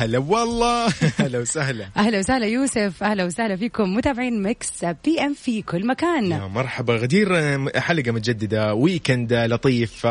وهلا والله. هلا وسهلا. أهلا وسهلا يوسف أهلا وسهلا فيكم متابعين Mix PM في كل مكان. يا مرحبا غدير حلقة متجددة weekend لطيف.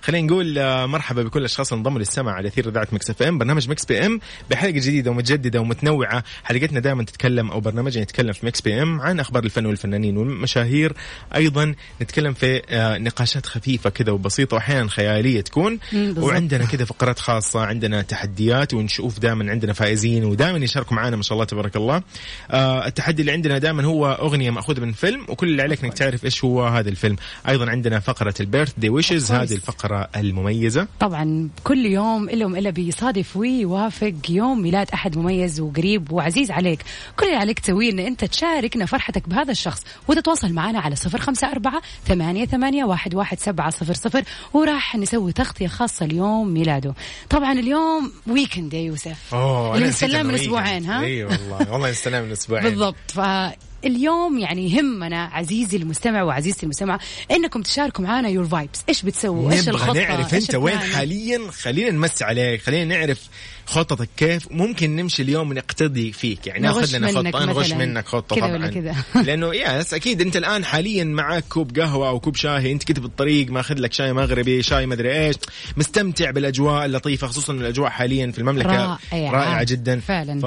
خلينا نقول مرحبا بكل الأشخاص اللي انضموا للسمع على أثير إذاعة Mix FM برنامج Mix PM بحلقة جديدة ومتجددة ومتنوعة. حلقتنا دائما تتكلم أو برنامجنا يتكلم في Mix PM عن أخبار الفن والفنانين والمشاهير. أيضا نتكلم في آه، نقاشات خفيفة كذا وبسيطة وأحيانا خيالية تكون. وعندنا كذا فقرات خاصة عندنا تحديات ونشوف دائما عندنا فائزين ودائما يشاركوا معنا ما شاء الله تبارك الله. آه التحدي اللي عندنا دائما هو أغنية مأخوذة من فيلم وكل اللي عليك إنك تعرف إيش هو هذا الفيلم. أيضا عندنا فقرة البيرث دي ويشز. هذه الفقرة المميزة. طبعا كل يوم إلا وإلا بيصادف ويوافق يوم ميلاد أحد مميز وقريب وعزيز عليك. كل اللي عليك تسويه إن أنت تشاركنا فرحتك بهذا الشخص وتتواصل معنا على صفر خمسة أربعة ثمانية, ثمانية واحد, واحد سبعة صفر صفر وراح نسوي تغطية خاصة اليوم ميلاده. طبعا اليوم weekend يا يوسف. أوه اللي نستلم من أسبوعين ها؟ إي والله والله نستلم من أسبوعين بالضبط. فاليوم يعني يهمنا عزيزي المستمع وعزيزتي المستمع إنكم تشاركوا معنا your vibes إيش بتسووا؟ إيش الخطة؟ نبغى نعرف أنت وين؟ حاليا؟ خلينا نمسي عليك خلينا نعرف خطتك كيف؟ ممكن نمشي اليوم نقتدي فيك. يعني ناخذ لنا خطه نغش. منك خطة طبعا. لأنه yes أكيد أنت الآن حاليا معك كوب قهوة أو كوب شاي أنت كده بالطريق ماخذ لك شاي مغربي شاي مدري إيش. مستمتع بالأجواء اللطيفة خصوصا الأجواء حاليا في المملكة. رائعة. رائعة جدا. فعلاً.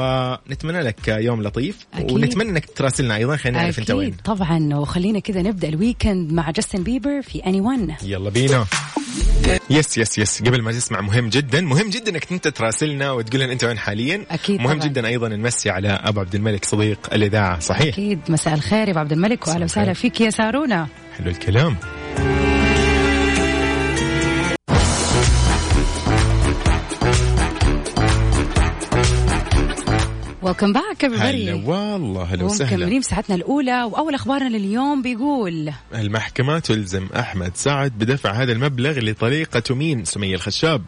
فنتمنى لك يوم لطيف أكيد. ونتمنى إنك تراسلنا أيضا. خلينا نعرف أنت وين. طبعا. وخلينا كذا نبدأ ال weekend مع Justin Bieber في Anyone يلا بينا. yes yes yes قبل ما تسمع مهم جدا. مهم جدا إنك أنت تراسلنا وتقول لنا أنت وين حاليا. أكيد مهم طبعاً. جدا أيضا نمسي على أبو عبد الملك صديق الإذاعة صحيح؟ أكيد. مساء الخير يا أبو عبد الملك واهلا وسهلا. فيك يا سارونا. حلو الكلام. ويلكم باك هلا والله هلا وسهلا. ومكملين ساعتنا الأولى وأول أخبارنا لليوم بيقول المحكمة تلزم أحمد سعد بدفع هذا المبلغ لطريقة مين؟ سمية الخشاب.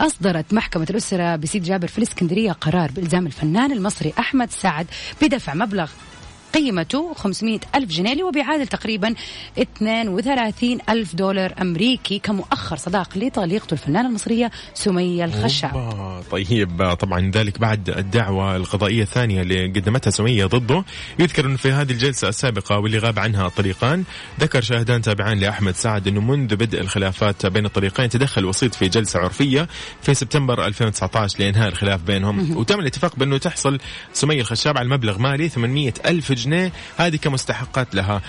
أصدرت محكمة الأسرة بسيد جابر في الإسكندرية قرار بإلزام الفنان المصري أحمد سعد بدفع مبلغ قيمته 500 ألف جنيه اللي هو بيعادل تقريبا 32 ألف دولار أمريكي كمؤخر صداق لطليقته الفنانة المصرية سمية الخشاب. طيب طبعا ذلك بعد الدعوة القضائية الثانية اللي قدمتها سمية ضده. يذكر أنه في هذه الجلسة السابقة واللي غاب عنها الطريقان ذكر شاهدان تابعان لأحمد سعد أنه منذ بدء الخلافات بين الطريقين تدخل وسيط في جلسة عرفية في سبتمبر 2019 لإنهاء الخلاف بينهم. وتم الاتفاق بأنه تحصل سمية الخشاب على مبلغ مالي 800 ألف جنيه هذه كمستحقات لها.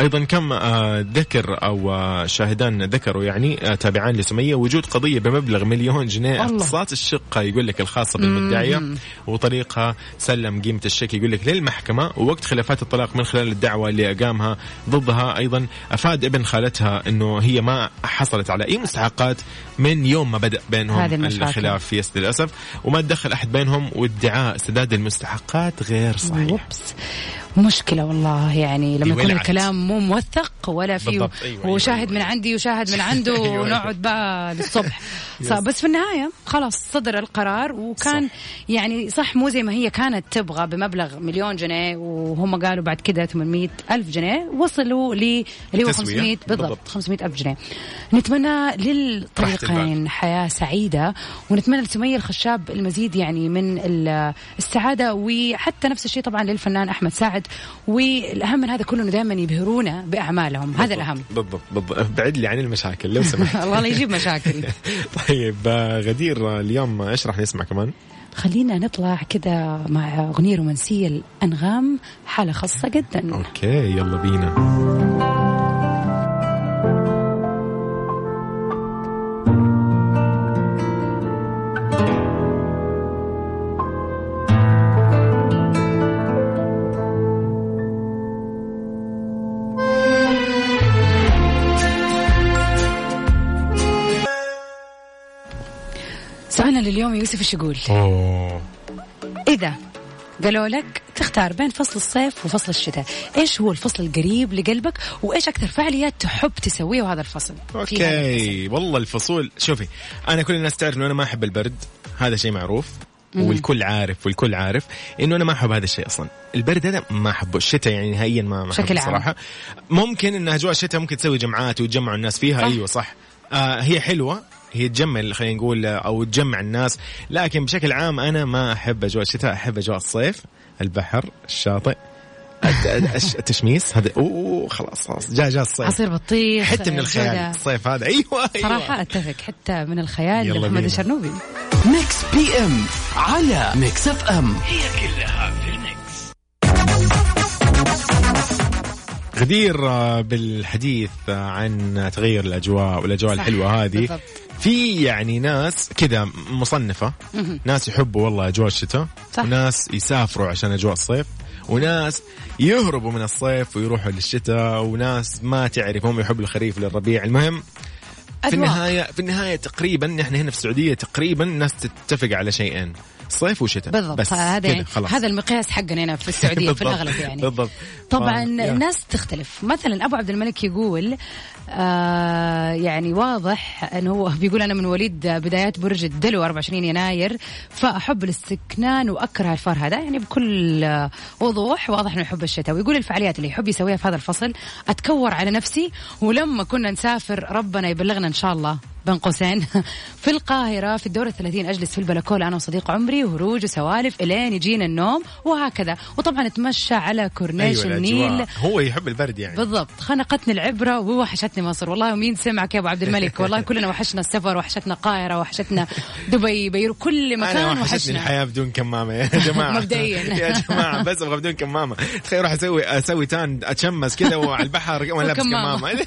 أيضا كم آه، ذكر أو آه، شاهدان ذكروا يعني آه، تابعان لسمية وجود قضية بمبلغ مليون جنيه. اقساط الشقة يقول لك الخاصة بالمدعية وطريقها سلم قيمة الشيك يقول لك للمحكمة ووقت خلافات الطلاق من خلال الدعوة اللي أقامها ضدها. أيضا أفاد ابن خالتها إنه هي ما حصلت على أي مستحقات من يوم ما بدأ بينهم. الخلاف يس للأسف وما تدخل أحد بينهم وادعاء سداد المستحقات غير صحيح. وبس مشكلة والله يعني لما يكون. الكلام مو موثق ولا فيه. أيوة، أيوة، وشاهد أيوة. من عندي وشاهد من عنده أيوة. ونقعد بقى للصبح بس في النهاية خلاص صدر القرار وكان صح. يعني صح مو زي ما هي كانت تبغى بمبلغ مليون جنيه وهم قالوا بعد كده 800 ألف جنيه وصلوا ل اللي هو تسوية. 500 بالضبط بالضبط. 500 ألف جنيه نتمنى للطريقين حياة سعيدة ونتمنى لسمية الخشاب المزيد يعني من ال- السعادة وحتى نفس الشيء طبعا للفنان أحمد سعد والأهم من هذا كله إنه دائما يبهرونا بأعمالهم هذا الأهم بالضبط بالضبط بعد لي عن المشاكل لو سمحت الله لا يجيب مشاكل طيب آه، غدير آه، اليوم إيش راح نسمع كمان؟ خلينا نطلع كده مع أغنية رومانسية الأنغام حالة خاصة جدا أوكي يلا بينا يوسف إيش يقول؟ أوه. إذا قالوا لك تختار بين فصل الصيف وفصل الشتاء إيش هو الفصل القريب لقلبك وإيش أكثر فعاليات تحب تسويها هذا الفصل؟ هذا الفصل. أوكي والله الفصول شوفي أنا كل الناس تعرف إنه أنا ما أحب البرد هذا شيء معروف والكل عارف والكل عارف إنه أنا ما أحب هذا الشيء أصلا. البرد هذا ما أحبه الشتاء يعني نهائيا ما ما أحبه بشكل. صراحة. ممكن إن أجواء الشتاء ممكن تسوي جمعات وتجمعوا الناس فيها صح. أيوه صح. آه هي حلوة هي تجمل خلينا نقول أو تجمع الناس. لكن بشكل عام أنا ما أحب أجواء الشتاء أحب أجواء الصيف البحر الشاطئ الت- الت- التشميس هذا أوه خلاص خلاص جاء جاء الصيف. عصير بطيخ حتى من الخيال جودة. الصيف هذا. أيوه أيوه. صراحة أتفق حتى من الخيال يلا لمحمد بينا. الشرنوبي. ميكس PM على ميكس FM. غدير آه، بالحديث آه، عن تغير الأجواء والأجواء الحلوة هذه. بالضبط. في يعني ناس كذا مصنفة. ناس يحبوا والله أجواء الشتاء صح. وناس يسافروا عشان أجواء الصيف وناس يهربوا من الصيف ويروحوا للشتاء وناس ما تعرف هم يحبوا الخريف للربيع المهم في. النهاية في النهاية تقريبا نحن هنا في السعودية تقريبا الناس تتفق على شيئين صيف وشتاء. بالضبط. بس هذا يعني خلاص. هذا المقياس حقنا هنا في السعودية في. الأغلب يعني. بالضبط. طبعا يا. الناس تختلف. مثلا أبو عبد الملك يقول آه يعني واضح إنه هو بيقول أنا من وليد بدايات برج الدلو 24 يناير فأحب الاستكنان وأكره الفرهده يعني بكل آه، وضوح واضح إنه يحب الشتاء. ويقول الفعاليات اللي يحب يسويها في هذا الفصل أتكور على نفسي ولما كنا نسافر ربنا يبلغنا إن شاء الله. بين قوسين. في القاهرة في الدورة الثلاثين أجلس في البلكونة أنا وصديق عمري وهروج وسوالف إلين يجينا النوم وهكذا. وطبعا نتمشى على كورنيش أيوة النيل. هو يحب البرد يعني. بالضبط. خنقتني العبرة ووحشتني مصر. والله ومين سمعك يا أبو عبد الملك؟ والله كلنا وحشنا السفر وحشتنا القاهرة وحشتنا دبي بيروت كل مكان وحشتني وحشنا. الحياة بدون كمامة. يا جماعة. مبدئياً. يا جماعة بس أبغى بدون كمامة. تخيل أروح أسوي أسوي tan أتشمس كذا وعلى البحر. وأنا لابس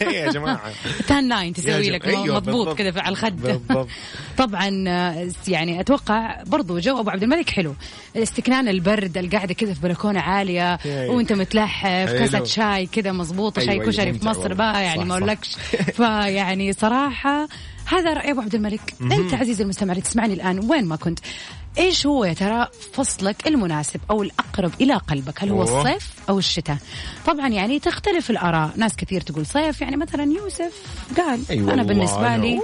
ليه يا جماعة. tan line تسوي لك جماعة. أيوة، مضبوط بالضبط. كذا على الخد بالضبط. طبعا آه، يعني أتوقع برضو جو أبو عبد الملك حلو استكنان البرد القعده كذا في بلكونة عالية أيوة. وأنت متلحف. كاسة شاي كذا مضبوطة أيوة، شاي أيوة، كشري في مصر. بقى يعني ما. أقولكش فيعني صراحة هذا رأي أبو عبد الملك أنت عزيزي المستمع اللي تسمعني الآن وين ما كنت إيش هو يا ترى فصلك المناسب أو الأقرب إلى قلبك هل هو أوه. الصيف أو الشتاء طبعا يعني تختلف الآراء ناس كثير تقول صيف يعني مثلا يوسف قال أي أنا بالنسبة لي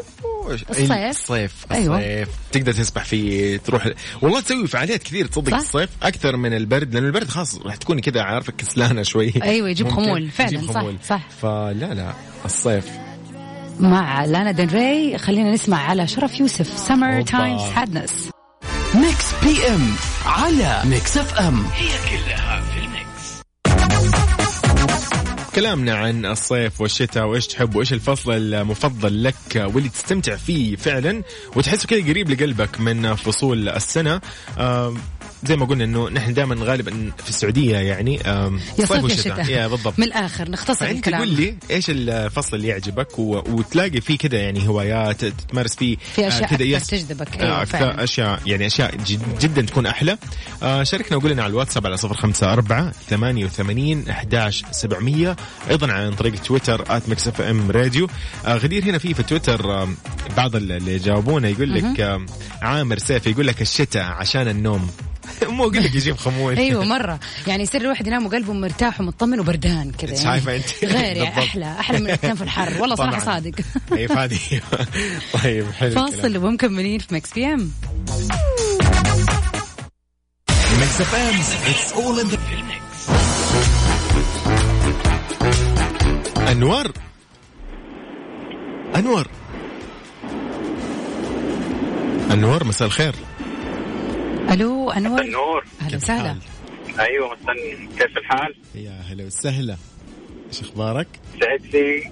الصيف. الصيف أيوة. الصيف تقدر تسبح فيه تروح والله تسوي فعاليات كثير تصدق صح. الصيف أكثر من البرد لأنه البرد خلاص راح تكوني كذا عارفه كسلانة شوي أيوة، يجيب. خمول. فعلاً، يجيب صح، خمول. صح. فلا لا الصيف مع لانا دين ري خلينا نسمع على شرف يوسف سمر أوبا. تايم سادنس ميكس بي ام على ميكس اف ام كلامنا عن الصيف والشتاء وإيش تحب وإيش الفصل المفضل لك واللي تستمتع فيه فعلا وتحسه كذا قريب لقلبك من فصول السنة. زي ما قلنا إنه نحن دائما غالبا في السعودية يعني يا صيف وشتاء. شتاء. يا بالضبط. من الآخر نختصر الكلام. قول لي إيش الفصل اللي يعجبك؟ و... وتلاقي فيه كذا يعني هوايات تمارس فيه في أشياء آه، كذا يس- تجذبك. آه، فعلا. أشياء يعني أشياء جد جدا تكون أحلى. آه شاركنا وقول لنا على الواتساب على 054 88 11 700 أيضا عن طريق تويتر at FM Radio آه غدير هنا في في تويتر آه بعض اللي جاوبونا يقول لك آه عامر سيف يقول لك الشتاء عشان النوم. مو أقول لك يجيب خمول. أيوه مرة. يعني يصير الواحد ينام وقلبه مرتاح ومطمن وبردان كذا يعني شايفة أنت؟ غير يعني. أحلى أحلى من التنام في الحر. والله صراحة. صادق. اي فادي. طيب حلو الكلام. فاصل ومكملين في مكس PM. ميكس FM it's all in أنور. أنور. أنور مساء الخير. ألو أنور. النور أهلا وسهلا؟ أيوه مستني. كيف الحال؟ يا هلا وسهلا. إيش أخبارك؟ سعد في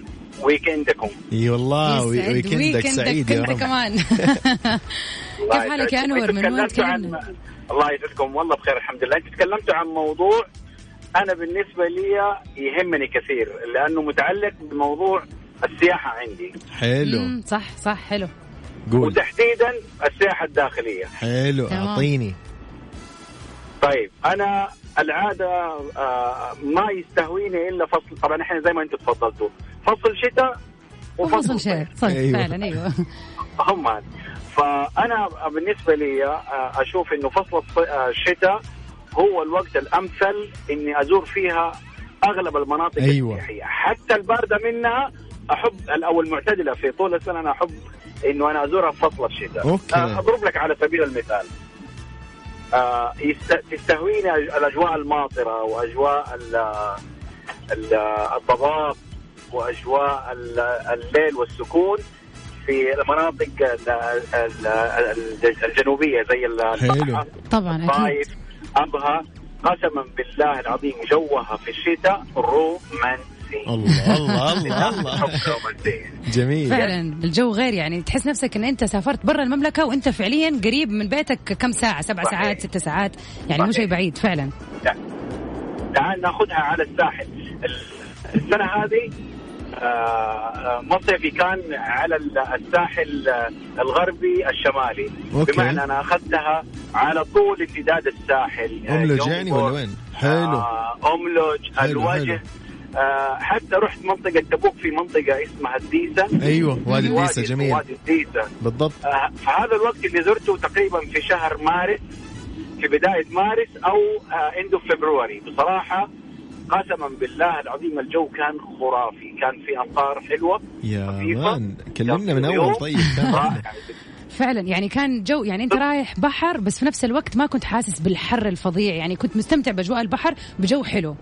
ويكندكم إي والله ويكندك سعيد يا انت رب. كمان. كيف حالك يا. أنور؟ من وين عن تكلمنا؟ الله يسعدكم والله بخير الحمد لله. أنتوا تكلمتوا عن موضوع أنا بالنسبة لي يهمني كثير لأنه متعلق بموضوع السياحة عندي. حلو. صح صح حلو. قول وتحديدا السياحة الداخلية حلو. أعطيني طيب أنا العادة آه ما يستهويني إلا فصل طبعا إحنا زي ما أنتم تفضلتوا فصل شتاء وفصل وفصل صيف. أيوة. فعلا أيوه هم. فأنا بالنسبة لي آه، أشوف إنه فصل الص- آه، الشتاء هو الوقت الأمثل إني أزور فيها أغلب المناطق أيوة. السياحية حتى الباردة منها أحب أو المعتدلة في طول السنة أنا أحب إنه أنا أزورها في فصل الشتاء. أوكي. آه، أضرب لك على سبيل المثال. آه، يست- تستهويني الأجواء الماطرة وأجواء ال- ال- الضباب وأجواء ال- الليل والسكون في المناطق ال- ال- ال- الجنوبية زي. البحر طبعا أكيد. طايف أبها. قسما بالله العظيم جوها في الشتاء رومانسي الله الله الله الله. جميل. فعلا الجو غير يعني. تحس نفسك إن أنت سافرت برا المملكة وأنت فعليا قريب من بيتك كم ساعة؟ سبع. ساعات ست ساعات؟ يعني مو. شيء بعيد فعلا. تعال ناخذها على الساحل. السنة هذه آه، آه، مصيفي كان على ال- الساحل آه، الغربي الشمالي. أوكي. بمعنى أنا أخذتها على طول امتداد الساحل. أملج يعني ولا وين؟ حلو. آه، أملج حلو، الوجه آه، حتى رحت منطقة تبوك في منطقة اسمها الديسة. أيوه وادي الديسة جميل. وادي الديسة. بالضبط. آه، فهذا الوقت اللي زرته تقريبا في شهر مارس في بداية مارس أو end of فبراير بصراحة قسما بالله العظيم الجو كان خرافي. كان في أمطار حلوة يا. man كلمنا من يوم أول طيب. فعلا يعني كان جو يعني أنت رايح بحر بس في نفس الوقت ما كنت حاسس بالحر الفظيع. يعني كنت مستمتع بأجواء البحر بجو حلو.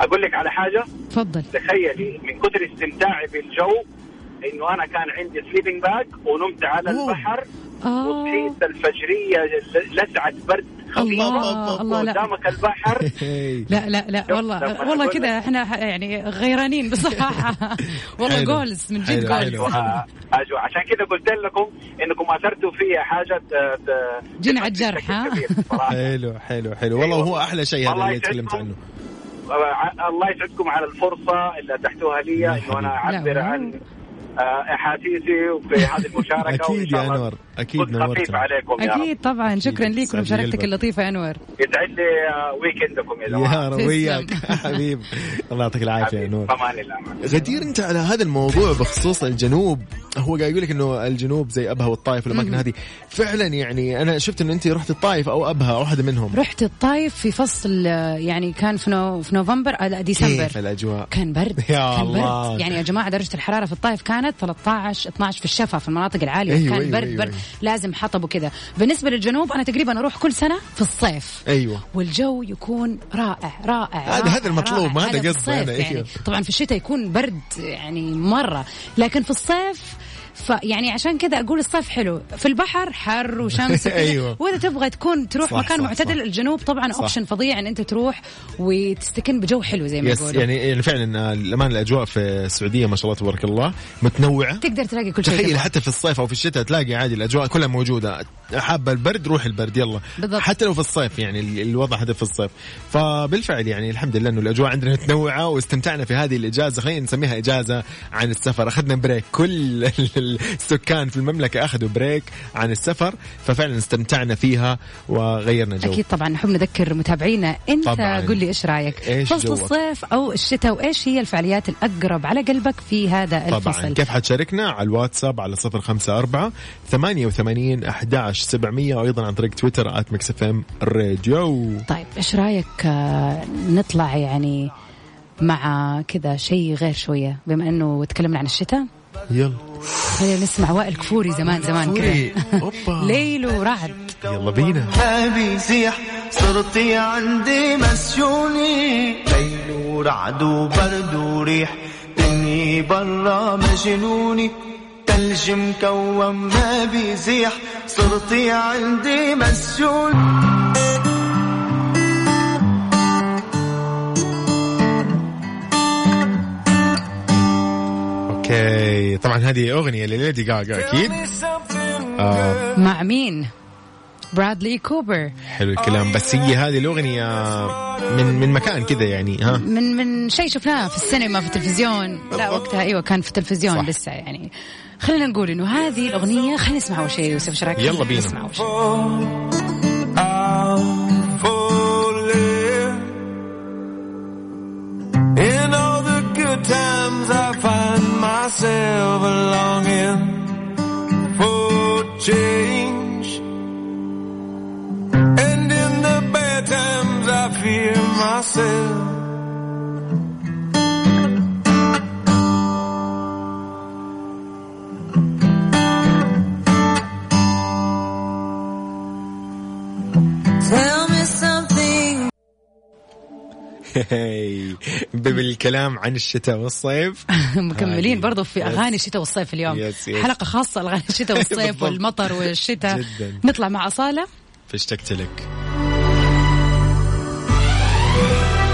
أقول لك على حاجة. تفضل. تخيلي من كثر استمتاعي بالجو إنه أنا كان عندي sleeping bag ونمت على أوه. البحر. آه. وصحيت الفجرية ل- لسعة برد خفيفة. الله. الله لا. قدامك البحر. لا لا لا. والله والله كذا إحنا يعني غيرانين بصراحة. والله. goals من جد goals. آه، عشان كذا قلت لكم إنكم أثرتوا في حاجة على الجرح، ها؟ حلو حلو حلو. والله هو أحلى شيء هذا اللي تكلمت. عنه. آه، الله يسعدكم على الفرصة اللي أتحتوها لي إنه أنا. أعبر عن أحاسيسي في هذه المشاركة أكيد يا أنور. أكيد نورتنا. عليكم يا رب أكيد طبعا. شكرا لك قلبك. اللطيفة يا أنور. يسعد لي آه، ويكندكم يا جماعة يا رب. وياك حبيب. الله يعطيك العافية يا حبيبي، نور. بأمان الله. غدير أنت على هذا الموضوع بخصوص الجنوب هو قاعد يقول لك إنه الجنوب زي أبها والطائف والاماكن هذه. فعلا يعني أنا شفت إنه أنت رحت الطائف أو أبها أو واحدة منهم. رحت الطايف في فصل آه، يعني كان في, نو في نوفمبر آه، لا ديسمبر. كيف الأجواء. كان برد. يا كان الله. برد يعني يا جماعة درجة الحرارة في الطائف كانت 13 12 في الشفا في المناطق العالية أيوة، كان أيوة، برد أيوة، برد أيوة. لازم حطب وكذا بالنسبة للجنوب أنا تقريبا أروح كل سنة في الصيف أيوه والجو يكون رائع رائع هذا- هذا المطلوب،. ما هذا قصدي يعني أيوه. طبعا في الشتاء يكون برد يعني مرة لكن في الصيف فيعني عشان كذا أقول الصيف حلو في البحر حر وشمس وكذا. أيوه. وإذا تبغى تكون تروح صح، مكان صح، معتدل صح. الجنوب طبعا. option فظيع إن أنت تروح وتستكن بجو حلو زي ما يس يقولوا يعني يعني فعلا الأمان الأجواء في السعودية ما شاء الله تبارك الله متنوعه تقدر تلاقي كل شيء تخيل. حتى في الصيف أو في الشتاء تلاقي عادي الأجواء كلها موجودة حابة البرد روح البرد يلا بالضبط. حتى لو في الصيف يعني ال- الوضع هذا في الصيف فبالفعل يعني الحمد لله إنه الأجواء عندنا متنوعة واستمتعنا في هذه الإجازة خلينا نسميها إجازة عن السفر أخذنا break كل السكان في المملكة أخذوا break عن السفر ففعلا استمتعنا فيها وغيرنا جو. أكيد طبعا. نحب نذكر متابعينا. أنت طبعاً. قل لي إيش رأيك؟ إيش فصل جوك؟ الصيف أو الشتاء وإيش هي الفعاليات الأقرب على قلبك في هذا طبعا. الفصل؟ كيف حتشاركنا؟ على الواتساب على صفر خمسة أربعة ثمانية وثمانين أحداش سبعمية وأيضا عن طريق تويتر ام راديو طيب إيش رأيك آه، نطلع يعني مع كذا شيء غير شوية؟ بما إنه تكلمنا عن الشتاء. يلا. خلينا نسمع وائل كفوري زمان زمان كفوري. كذا. ليل ورعد. يلا بينا. ما بيزيح صرتي عندي مسجوني ليل ورعد وبرد وريح. دني برا مجنوني. تلج مكوم ما بيزيح. صرتي عندي مسجون أوكي. طبعا هذه أغنية لليدي جاجا أكيد. آه. مع مين؟ برادلي كوبر حلو الكلام. بس هي هذه الأغنية من من مكان كذا يعني ها؟ من من شيء شفناه في السينما في التلفزيون. لا. وقتها أيوه كان في التلفزيون صح. لسه يعني. خلينا نقول إنه هذه الأغنية خلينا نسمع أول شيء يوسف إيش رأيك؟ يلا بينا. نسمع أول شيء. Myself. Tell me something هي. بالكلام عن الشتاء والصيف مكملين. برضو في. أغاني الشتاء والصيف اليوم يس، يس. حلقة خاصة لاغاني الشتاء والصيف. والمطر والشتاء جداً. نطلع مع أصالة فاشتقت لك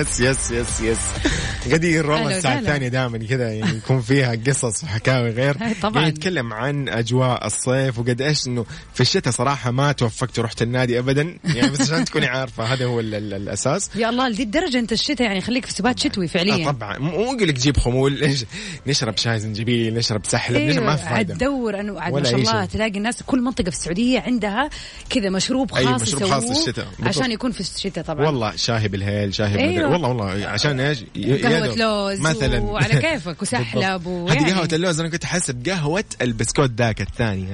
yes yes yes yes والله أهلا الساعة. الثانية دائما كذا يعني يكون فيها قصص وحكاوي غير أي طبعاً. يعني نتكلم عن أجواء الصيف وقد إيش إنه في الشتاء صراحة ما توفقت ورحت النادي أبدا يعني بس عشان تكوني عارفة هذا هو ال- ال- الأساس يا الله لدي الدرجة أنت الشتاء يعني خليك في سبات شتوي آه فعليا طبعا مو أقول لك جيب خمول نشرب شاي زنجبيل نشرب سحلب نشرب ما في عاد فايدة تدور أنه عاد ما شاء أي الله. تلاقي الناس كل منطقة في السعودية عندها كذا مشروب أي خاص مشروب خاص للشتاء. بالضبط. عشان يكون في الشتاء طبعا والله شاي بالهيل شاي أيوة. والله والله عشان إيش؟ يدوب. لوز مثلا. وعلى كيفك وسحلب بالضبط. هذه ويعني- قهوة اللوز أنا كنت احسب قهوة البسكوت ذاك الثاني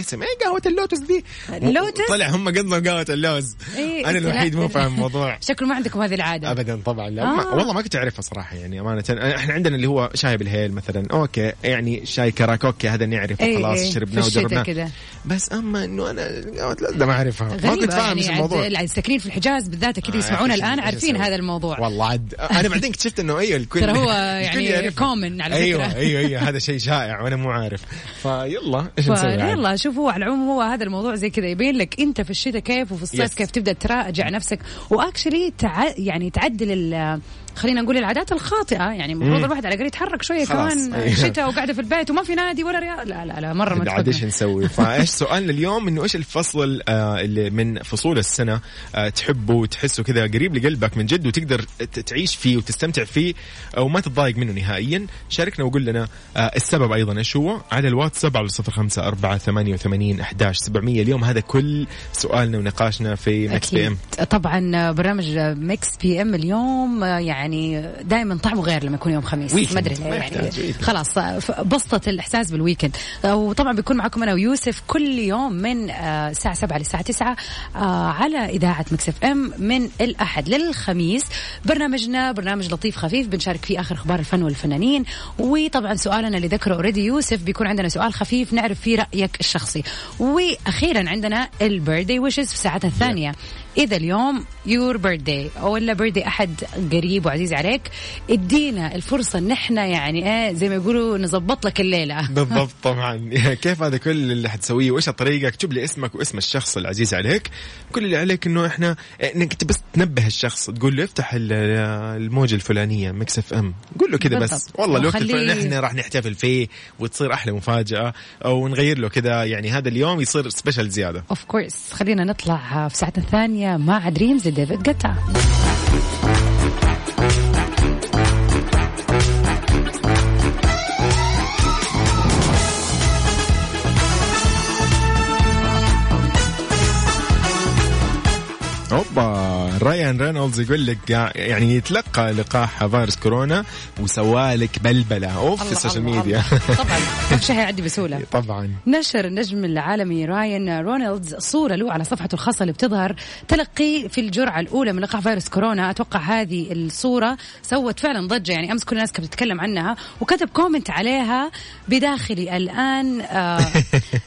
اسمه إيه قهوة اللوتس دي. اللوتس؟ طلع هم قصدهم قهوة اللوز. إيه، أنا أنت الوحيد مو فاهم الموضوع. شكله ما عندكم هذه العادة. ابدا طبعا لا. آه. ما والله ما كنت أعرفها صراحة يعني أمانة. إحنا عندنا اللي هو شاي بالهيل مثلا. أوكي يعني شاي كراكوكي هذا نعرفه. إيه، خلاص إيه، شربناه وجربناه. بس أما إنه أنا قهوة اللوز ما أعرفها. ما كنت فاهم يعني الموضوع. الساكنين في الحجاز بالذات أكيد آه، يسمعونا إيش- الآن عارفين؟ هذا الموضوع. والله عاد أنا بعدين اكتشفت إنه أيوه الكل ترى هو يعني common على أيوه فكرة. أيوه أيوه هذا شيء شائع وأنا مو عارف فيلا إيش نسوي؟ يلا شوفوا على العموم هو هذا الموضوع زي كذا يبين لك أنت في الشتاء كيف وفي الصيف Yes. كيف تبدأ تراجع نفسك وأكشلي تع... يعني تعدل ال... خلينا نقول العادات الخاطئة يعني المفروض. الواحد على الأقل يتحرك شوية. كمان أيوه. شتاء وقاعده في البيت وما في نادي ولا رياض لا لا لا مرة ما عاد إيش. نسوي؟ فإيش سؤالنا اليوم إنه إيش الفصل آه اللي من فصول السنة آه تحبه وتحسه كذا قريب لقلبك من جد وتقدر تعيش فيه وتستمتع فيه وما تتضايق منه نهائيا شاركنا وقول لنا آه السبب أيضا إيش هو على الواتساب على صفر خمسة أربعة ثمانية وثمانين أحداش سبعمية اليوم هذا كل سؤالنا ونقاشنا في Mix FM طبعا برنامج Mix FM اليوم يعني دائما طعمه غير لما يكون يوم خميس. ما أدري يعني. خلاص بسطة الإحساس بال weekend وطبعا بيكون معكم أنا ويوسف كل يوم من آه، الساعة 7 للساعة 9 آه، على إذاعة Mix FM من الأحد للخميس. برنامجنا برنامج لطيف خفيف بنشارك فيه آخر أخبار الفن والفنانين. وطبعا سؤالنا اللي ذكره already يوسف بيكون عندنا سؤال خفيف نعرف فيه رأيك الشخصي. وأخيرا عندنا ال birthday wishes في ساعتنا الثانية. إذا اليوم your birthday ولا birthday أحد قريب وعزيز عليك ادينا الفرصة ان إحنا يعني إيه زي ما يقولوا نظبط لك الليلة. بالضبط طبعا. كيف هذا كل اللي حتسويه؟ وإيش الطريقة اكتب لي اسمك واسم الشخص العزيز عليك. كل اللي عليك إنه إحنا إنك بس تنبه الشخص تقول له افتح ال- الموجة الفلانية Mix FM. قول له كذا بس. والله الوقت الفلاني إحنا راح نحتفل فيه وتصير أحلى مفاجأة أو نغير له كذا. يعني هذا اليوم يصير special زيادة. of course خلينا نطلع في ساعتنا الثانية. مع Dreams لديفيد جتا. رايان رينولدز يقول لك يعني يتلقى لقاح فيروس كورونا وسوى لك بلبلة. أوف في ال social media. طبعا. شيء هيعدي بسهولة. طبعا. نشر النجم العالمي رايان رينولدز صورة له على صفحته الخاصة اللي بتظهر. تلقي في الجرعة الأولى من لقاح فيروس كورونا. أتوقع هذه الصورة سوت فعلا ضجة. يعني أمس كل الناس كانت بتتكلم عنها وكتب comment عليها بداخلي الآن آه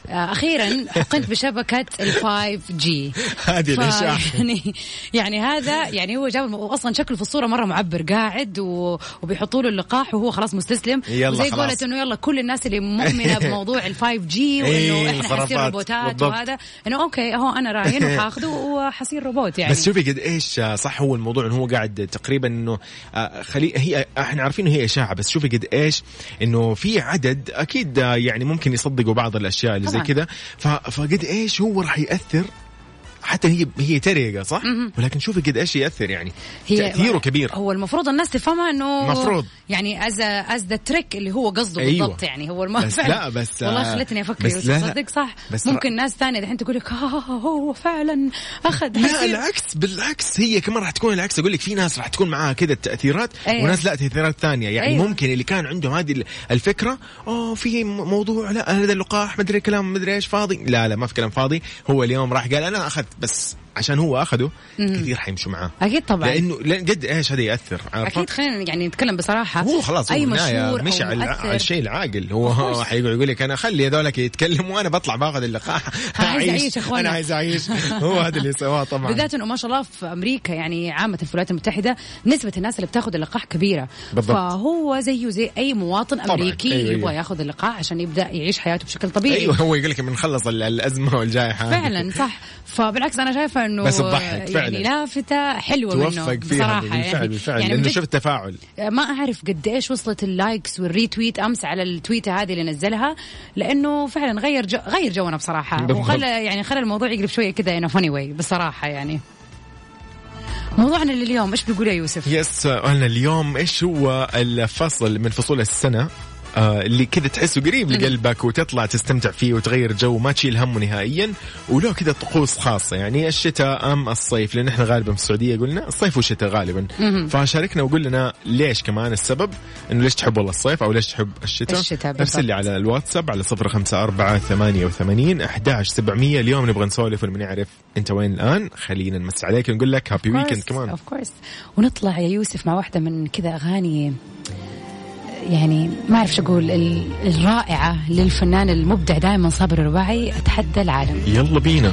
آه أخيرا حقنت بشبكة ال 5G هذه الاشاعه يعني يعني هذا يعني هو جاب أصلا شكله في الصورة مرة معبر قاعد و... وبيحطوا له اللقاح وهو خلاص مستسلم يلا وزي. قولت إنه يلا كل الناس اللي مؤمنة بموضوع ال 5G إيه، وإنه إحنا. حنصير روبوتات. وهذا إنه أوكي هو أنا راح وحاخذه وحصير روبوت يعني بس شوفي قد إيش آه، صح هو الموضوع إنه هو قاعد تقريبا إنه آه، خلي هي إحنا عارفين إنه هي إشاعة بس شوفي قد إيش إنه في عدد أكيد آه، يعني ممكن يصدقوا بعض الأشياء اللي زي. كذا فقد إيش هو راح يأثر حتى هي هي تريقة صح؟ ولكن شوفي قد إيش يأثر يعني تأثيره كبير هو المفروض الناس تفهمها إنه مفروض. يعني as as the trick اللي هو قصده أيوة. بالضبط يعني هو الم... بس فعلا. لا، بس- والله خلتني أفكر بس لا، لا. صدق صح بس ممكن ناس ثانية دحين تقول لك "آه، هو فعلا أخذ لا العكس بالعكس هي كمان راح تكون العكس أقول لك في ناس راح تكون معاها كذا التأثيرات أيوة. وناس لا تأثيرات ثانية يعني أيوة. ممكن اللي كان عندهم هذه الفكرة أوه في موضوع لا هذا اللقاح مدري كلام مدري إيش فاضي لا لا ما في كلام فاضي هو اليوم راح قال أنا اخذت بس عشان هو اخذه كثير حيمشوا معاه. أكيد طبعا. لأنه لأن قد إيش هذا يأثر؟ أكيد خلينا يعني نتكلم بصراحة. هو خلاص أي مشهور أو على الشيء العاقل. هو حيقول يقول لك أنا خلي هذولك يتكلموا وأنا بطلع بآخذ اللقاح. عايز أعيش. يا أخوانا. أنا عايز أعيش. هو هذا اللي سواه طبعا. بالذات أنه ما شاء الله في أمريكا يعني عامة في الولايات المتحدة نسبة الناس اللي بتاخذ اللقاح كبيرة. بالضبط. فهو زيه زي أي مواطن طبعاً. أمريكي أيوة، يبغى أيوة. ياخذ اللقاح عشان يبدأ يعيش حياته بشكل طبيعي. أيوه هو يقول لك بنخلص ال- الأزمة والجائحة. فعلا صح. فبالعكس أنا شايفة إنه بس تضحك يعني فعلاً. لفتة حلوة منه توفق فيها بالفعل يعني بالفعل يعني لأنه شفت تفاعل ما أعرف قد إيش وصلت ال likes وال retweet أمس على التويتة هذه اللي نزلها لأنه فعلا غير جو غير جونا بصراحة. وخلى يعني خلى الموضوع يقلب شوية كذا انه funny way بصراحة يعني موضوعنا لليوم إيش بيقول يا يوسف؟ يس قلنا اليوم إيش هو الفصل من فصول السنة اللي كذا تحسه قريب لقلبك وتطلع تستمتع فيه وتغير جو ما تشيل همه نهائيا. وله كذا طقوس خاصة يعني الشتاء أم الصيف لأن إحنا غالبا في السعودية قلنا الصيف والشتاء غالبا. فشاركنا وقول لنا ليش كمان السبب إنه ليش تحب والله الصيف أو ليش تحب الشتاء؟ الشتاء. أرسل لي على الواتساب على 054 88 11700 اليوم نبغى نسولف ونبغى نعرف أنت وين الآن. خلينا نمسي عليك ونقول لك happy weekend كمان اوف كورس ونطلع يا يوسف مع واحدة من كذا أغاني يعني ما أعرف شو أقول ال- الرائعة للفنان المبدع دائما صابر الرباعي أتحدى العالم. يلا بينا.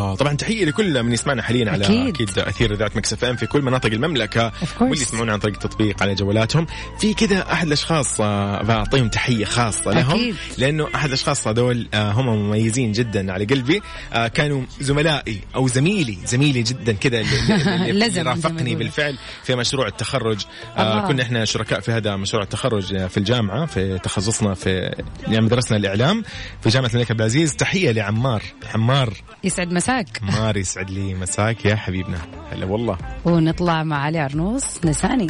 آه، طبعا تحية لكل من يسمعنا حاليا على أكيد. أكيد أثير إذاعة Mix FM في كل مناطق المملكة. واللي يسمعونا عن طريق التطبيق على جوالاتهم في كذا أحد الأشخاص آه، بعطيهم تحية خاصة لهم أكيد. لأنه أحد الأشخاص هذول آه، هم مميزين جدا على قلبي آه، كانوا زملائي أو زميلي زميلي جدا كذا اللي- رافقني. بالفعل في مشروع التخرج الله. كنا إحنا شركاء في هذا مشروع التخرج في الجامعة في تخصصنا في يعني درسنا الإعلام في جامعة الملك عبد العزيز تحية لعمار عمار يسعد مساك عمار يسعد لي مساك يا حبيبنا. هلا والله. ونطلع مع علي عرنوس. نساني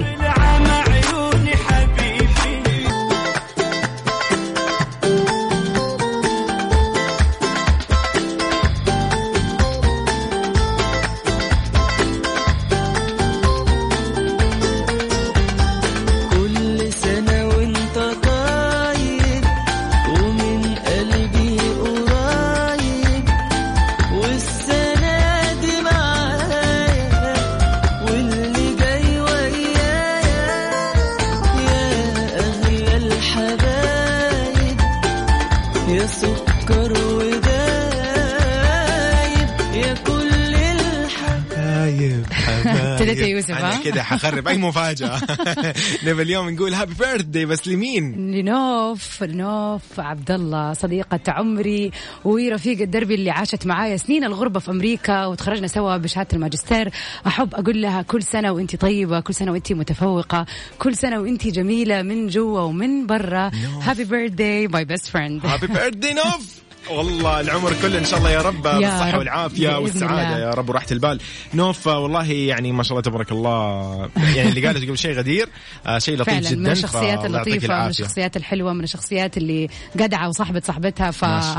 يا يوسف، أنا؟ كده حخرب أي مفاجأة. نبي اليوم نقول happy birthday بس لمين؟ لنوف لنوف عبد الله صديقة عمري ورفيقة دربي اللي عاشت معايا سنين الغربة في أمريكا وتخرجنا سوا بشهادة الماجستير. أحب أقول لها كل سنة وأنت طيبة كل سنة وأنت متفوقة كل سنة وأنت جميلة من جوا ومن برا. happy birthday my best friend happy birthday نوف! والله العمر كله إن شاء الله يا رب بالصحة رب. والعافية والسعادة الله. يا رب وراحة البال نوف والله يعني ما شاء الله تبارك الله يعني اللي قالته قبل شيء غدير آه، شيء لطيف فعلا جدا من الشخصيات اللطيفة من. الشخصيات الحلوة من الشخصيات اللي جدعة وصاحبة صاحبتها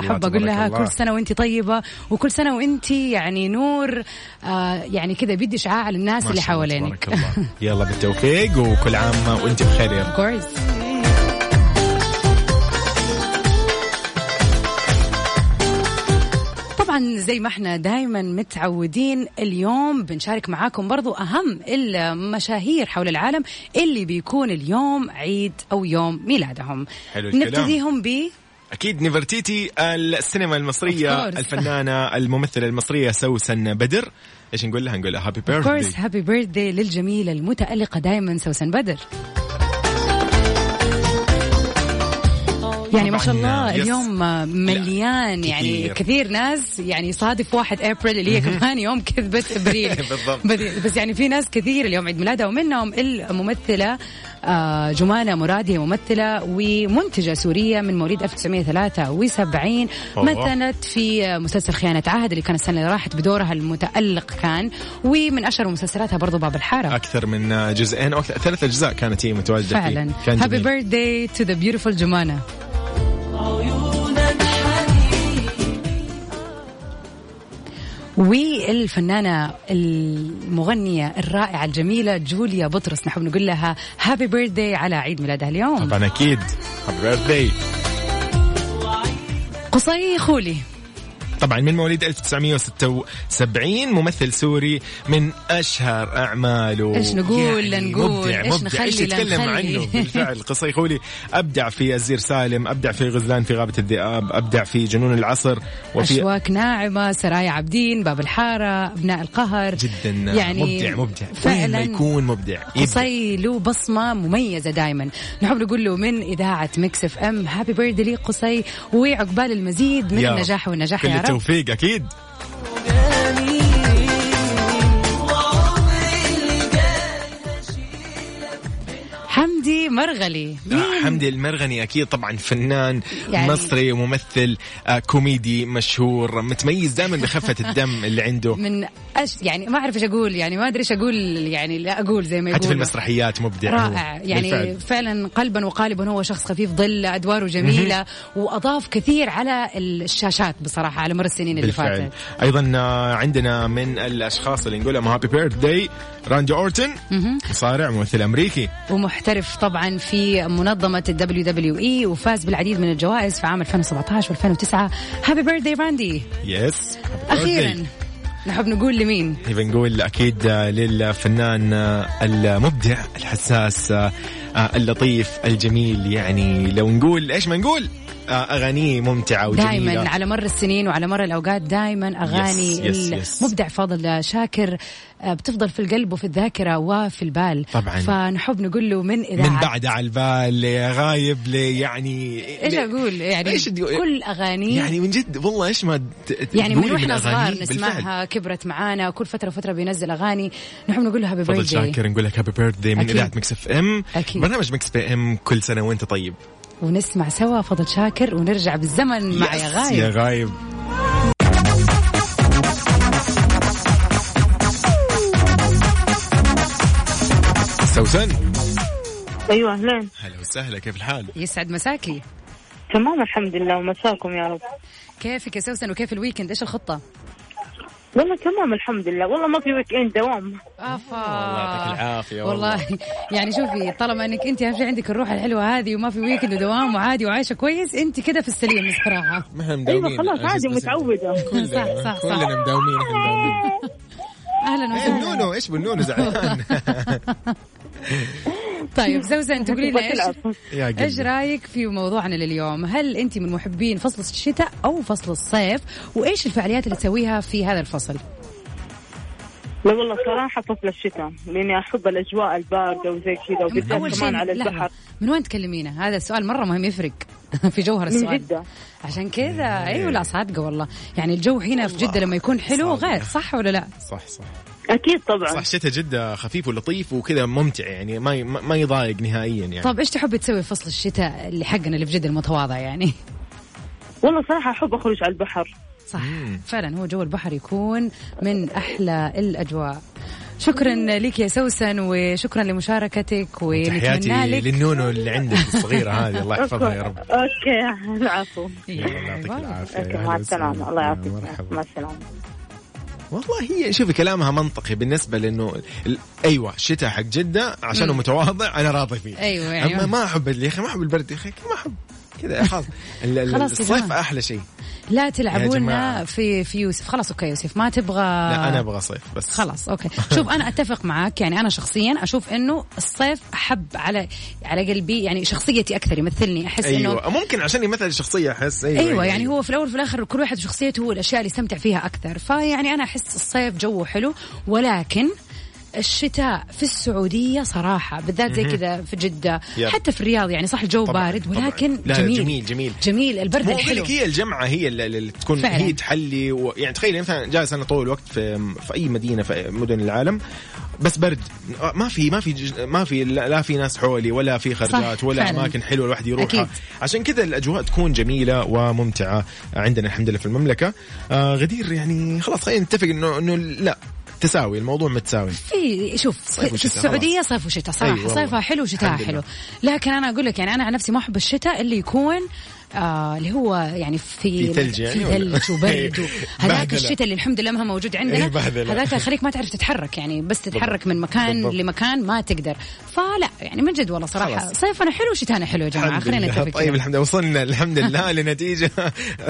أقول تبارك لها الله. كل سنة وأنت طيبة وكل سنة وأنت يعني نور آه يعني كذا بيدي شعاع للناس اللي حوالينك يلا بالتوفيق وكل عام وأنت بخير يا طبعا زي ما إحنا دائما متعودين اليوم بنشارك معاكم برضو أهم المشاهير حول العالم اللي بيكون اليوم عيد أو يوم ميلادهم. حلو الكلام. نبتديهم ب أكيد نيفرتيتي السينما المصرية. الفنانة الممثلة المصرية سوسن بدر. إيش نقول لها نقول لها هابي بيرثدي هابي بيرثدي للجميلة المتألقة دائما سوسن بدر. يعني ما شاء الله يس. اليوم مليان يعني كثير. كثير ناس يعني يصادف واحد ابريل اللي هي كمان يوم كذبة ابريل بالضبط. بس- يعني في ناس كثير اليوم عيد ميلادها ومنهم الممثلة آه، جمانة مراد هي ممثلة ومنتجة سورية من مواليد 1973 أوه. مثلت في مسلسل خيانة عهد اللي كان السنة اللي راحت بدورها المتألق كان ومن أشهر مسلسلاتها برضو باب الحارة أكثر من جزئين أو أكثر- ثلاث أجزاء كانت هي متواجدة فيه فعلا هابي. بيرثداي تو ذا بيوتيفول جمانة والفنانة المغنية الرائعة الجميلة جوليا بطرس نحب نقول لها happy birthday على عيد ميلادها اليوم. طبعا أكيد. happy birthday قصي خولي طبعا من مواليد 1976 ممثل سوري من أشهر أعماله. إيش نقول؟ لنقول، مبدع إيش مبدع. نخلي إيش نتكلم. عنه؟ بالفعل. قصي خولي أبدع في الزير سالم أبدع في غزلان في غابة الذئاب أبدع في جنون العصر وفي أشواك ناعمة سرايا عابدين باب الحارة أبناء القهر. جدا. يعني مبدع مبدع. فعلا يكون مبدع. قصي له بصمة مميزة دائما نحب نقول له من إذاعة Mix FM happy birthday لي قصي وعقبال المزيد من. النجاح والنجاح يا رب. التوفيق أكيد حمدي مرغني. آه، حمدي المرغني أكيد طبعا فنان يعني- مصري وممثل آه كوميدي مشهور متميز دائما بخفة الدم اللي عنده. من أش يعني ما أعرف إيش أقول يعني ما أدري إيش أقول يعني لا أقول زي ما حتى في المسرحيات مبدع. رائع. يعني بالفعل. فعلا قلبا وقالبا هو شخص خفيف ظل أدواره جميلة وأضاف كثير على الشاشات بصراحة على مر السنين اللي بالفعل. فاتت. أيضا آه، عندنا من الأشخاص اللي نقول لهم happy birthday راندي أورتن مصارع ممثل أمريكي. ومحترف طبعا في ال WWE وفاز بالعديد من الجوائز في عام 2017 و2009 happy birthday راندي يس أخيرا نحب نقول لمين؟ نبي نقول أكيد للفنان المبدع الحساس آه، اللطيف الجميل. يعني لو نقول إيش ما نقول؟ اغانيه ممتعة وجميلة دائما على مر السنين وعلى مر الأوقات دائما أغاني yes، yes، yes. المبدع فاضل شاكر آه، بتفضل في القلب وفي الذاكرة وفي البال طبعاً. فنحب نقول له من إذاعة من بعد على البال لغايب لي يعني إيش أقول يعني إيش؟ كل اغانيه يعني من جد والله إيش ما يعني من وإحنا صغار. نسمعها كبرت معانا كل فترة وفترة بينزل أغاني نحب نقول له happy birthday شاكر نقول لك happy birthday من. إذاعة Mix FM أكيد. برنامج Mix FM كل سنة وأنت طيب ونسمع سوا فضل شاكر ونرجع بالزمن مع يا غايب. يا غايب. سوسن أيوه أهلين. هلا وسهلا كيف الحال؟ يسعد مساكي. تمام الحمد لله ومساكم يا رب. كيفك يا سوسن وكيف ال weekend إيش الخطة؟ والله تمام الحمد لله. والله ما في weekend دوام. أفا. والله يعطيك العافية والله. يعني شوفي طالما إنك أنت أهم شيء عندك الروح الحلوة هذه وما في weekend ودوام وعادي وعايشة كويس أنت كده في السليم ما إحنا أيوه مداومين. خلاص عادي متعودة. صح صح صح. كلنا مداومين إحنا مداومين. أهلا إيه، وسهلا بنونو إيش بنونو زعلان؟ طيب سوسن تقولي لنا إيش إيش رأيك في موضوعنا لليوم؟ هل أنت من محبين فصل الشتاء أو فصل الصيف؟ وإيش الفعاليات اللي تسويها في هذا الفصل؟ لا والله صراحة فصل الشتاء لأني أحب الأجواء الباردة وزي كذا وبالذات كمان على البحر من وين تكلمينا؟ هذا السؤال مرة مهم يفرق في جوهر من السؤال جدة عشان كذا أيوه لا صادقة والله يعني الجو هنا في جدة لما يكون حلو صادقة. غير صح ولا لا؟ صح صح أكيد طبعا. صح شتاء جدة خفيف ولطيف وكذا ممتع يعني ما ما يضايق نهائيا يعني. طب إيش تحبي تسوي في فصل الشتاء اللي حقنا اللي في جدة المتواضع يعني؟ والله صراحة أحب أخرج على البحر. صح. فعلا هو جو البحر يكون من أحلى الأجواء. شكرا لك يا سوسن وشكرا لمشاركتك ونتمنى لك للنونو اللي عندك الصغيرة هذه. الله يحفظها يا رب. okay العفو. يعطيك يا مع السلامة. الله يعافيك. مع السلامة. والله هي شوفي كلامها منطقي بالنسبة لأنه ال- أيوة الشتاء حق جدة عشانه متواضع أنا راضي فيه. أيوه يعني أما ما أحب يا أخي ما أحب البرد يا أخي ما أحب. كذا خلاص. الصيف. أحلى شيء. لا تلعبونا. في في يوسف. خلاص okay يوسف. ما تبغى لا أنا أبغى صيف بس. خلاص okay. شوف أنا أتفق معك يعني أنا شخصيا أشوف إنه الصيف أحب على على قلبي. يعني شخصيتي أكثر يمثلني. أحس إنه أيوه. ممكن عشان يمثل الشخصيه أحس. أيوه, أيوه يعني هو في الأول وفي الآخر كل واحد وشخصيته والأشياء اللي يستمتع فيها أكثر. فيعني أنا أحس الصيف جوه حلو. ولكن الشتاء في السعودية صراحة بالذات زي كذا في جدة يب. حتى في الرياض يعني صح الجو طبعاً، بارد طبعاً. ولكن لا، جميل جميل، جميل. جميل البرد الحلو هي الجمعة هي اللي, تكون فعلاً. هي تحلي و... يعني تخيل مثلا جالس أنا طول الوقت في في أي مدينة في مدن العالم بس برد ما في ما في ما في لا في ناس حولي ولا في خرجات ولا فعلاً. أماكن حلوة الواحد يروحها أكيد. عشان كذا الأجواء تكون جميلة وممتعة عندنا الحمد لله في المملكة آه غدير يعني خلاص خلينا نتفق انه إنه لا تساوي الموضوع متساوي في شوف في وشتاء، السعودية صيف وشتاء صراحة أيوة صيفها. حلو وشتاءها الحمد حلو. لكن أنا أقول لك يعني أنا عن نفسي ما أحب الشتاء اللي يكون آه اللي هو يعني في في ثلج يعني في؟ ثلج وبرد و- هذاك. الشتاء اللي الحمد لله ما هو موجود إيه، عندنا بهدلة. هذاك يخليك ما تعرف تتحرك يعني بس تتحرك من مكان بالضبط. لمكان ما تقدر فلا يعني من جد والله صراحة خلاص. صيفنا حلو وشتانا حلو يا جماعة خلينا. نتفق طيب كذا. الحمد لله وصلنا الحمد لله لنتيجة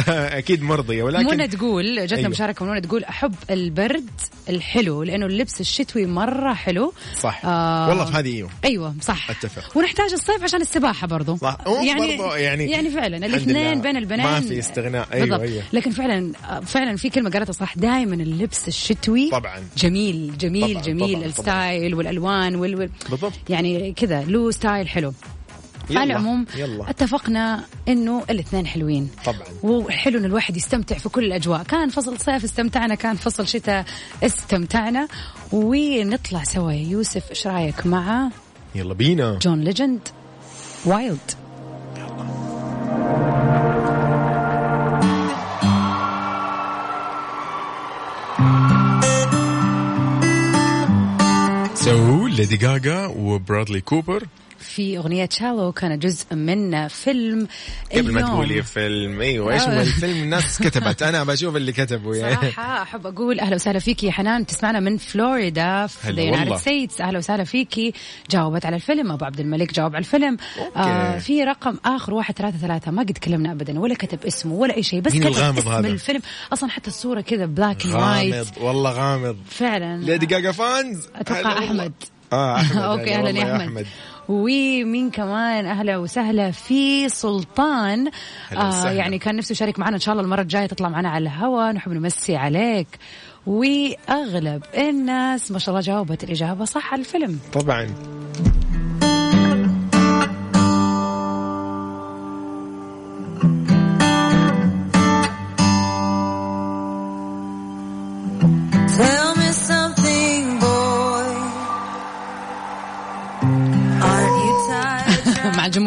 أكيد مرضية ولكن منى تقول جتنا أيوة. مشاركة من منى تقول أحب البرد الحلو لأنه اللبس الشتوي مرة حلو صح آه، والله في هذه أيوه أيوه صح أتفق. ونحتاج الصيف عشان السباحة برضو صح. يعني برضو يعني يعني فعلا الاثنين. بين البنين ما في استغناء. أيوة، بالضبط. أيوة. لكن فعلا فعلا في كلمة قالتها صح دائما اللبس الشتوي طبعاً. جميل جميل طبعاً، جميل طبعاً، ال style والألوان وال... وال... بالضبط. يعني كذا له style حلو يلا، على العموم يلا. اتفقنا إنه الاثنين حلوين طبعاً. وحلو إن الواحد يستمتع في كل الأجواء كان فصل صيف استمتعنا كان فصل شتاء استمتعنا ونطلع سوا يا يوسف إيش رأيك مع يلا بينا John Legend Wild so Lady Gaga و Bradley Cooper في أغنية Shallow كان جزء من فيلم قبل ما اليوم. تقولي فيلم. أيوه إيش هو. الفيلم؟ الناس كتبت. أنا بشوف اللي كتبوا يعني صراحة أحب أقول أهلا وسهلا فيكي يا حنان. تسمعنا من فلوريدا في United. States أهلا وسهلا فيكي. جاوبت على الفيلم. أبو عبد الملك جاوب على الفيلم. okay. آه في رقم آخر واحد ثلاثة ثلاثة. ما قد تكلمنا أبدا ولا كتب اسمه ولا أي شيء. بس كتب اسم هذا؟ الفيلم. أصلا حتى الصورة كذا black and white غامض والله غامض. فعلا. Lady Gaga fans والله. أحمد. آه أحمد okay هلا أهلا يا أحمد. ومين كمان؟ أهلا وسهلا في سلطان. وسهلا. يعني كان نفسه يشارك معنا إن شاء الله المرة الجاية تطلع معنا على الهواء نحب نمسي عليك. وأغلب الناس ما شاء الله جاوبت الإجابة صح على الفيلم. طبعا.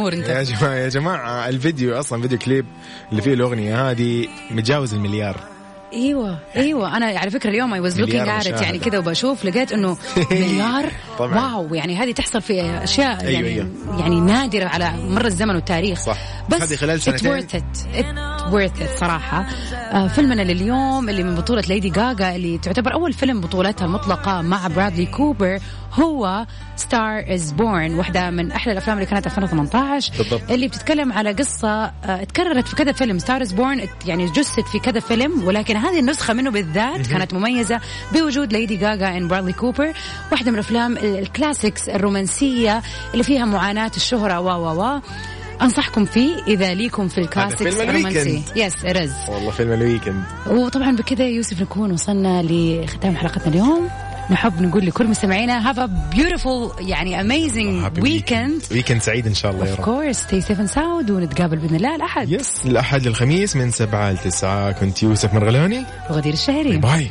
الجمهور انت. يا جماعة يا جماعة الفيديو أصلا فيديو كليب اللي فيه الأغنية هذه متجاوز المليار. إيوه إيوه أنا على فكرة اليوم I was looking at يعني. كذا وبشوف لقيت إنه مليار. wow يعني هذه تحصل في أشياء أيوة، يعني أيوة. يعني نادرة على مر الزمن والتاريخ صح. بس هذه خلال سنتين. it worth it صراحة آه فيلمنا لليوم اللي من بطولة Lady Gaga اللي تعتبر أول فيلم بطولتها المطلقة مع Bradley Cooper هو A Star Is Born واحدة من أحلى الأفلام اللي كانت 2018 بالضبط. اللي بتتكلم على قصة آه، اتكررت في كذا فيلم Star Is Born يعني جسد في كذا فيلم ولكن هذه النسخة منه بالذات كانت مميزة بوجود Lady Gaga and Bradley Cooper واحدة من الأفلام ال- ال classics الرومانسية اللي فيها معاناة الشهرة. و و و أنصحكم فيه إذا ليكم في ال classics الرومانسي. yes it is والله فيلم ال weekend. وطبعا بكذا يوسف نكون وصلنا لختام حلقتنا اليوم. نحب نقول لكل مستمعينا have a beautiful يعني amazing weekend. weekend سعيد إن شاء الله يا رب. course stay safe and sound ونتقابل بإذن الله الأحد. yes الأحد للخميس من سبعة لتسعة. كنت يوسف مرغلاني. وغدير الشهري. bye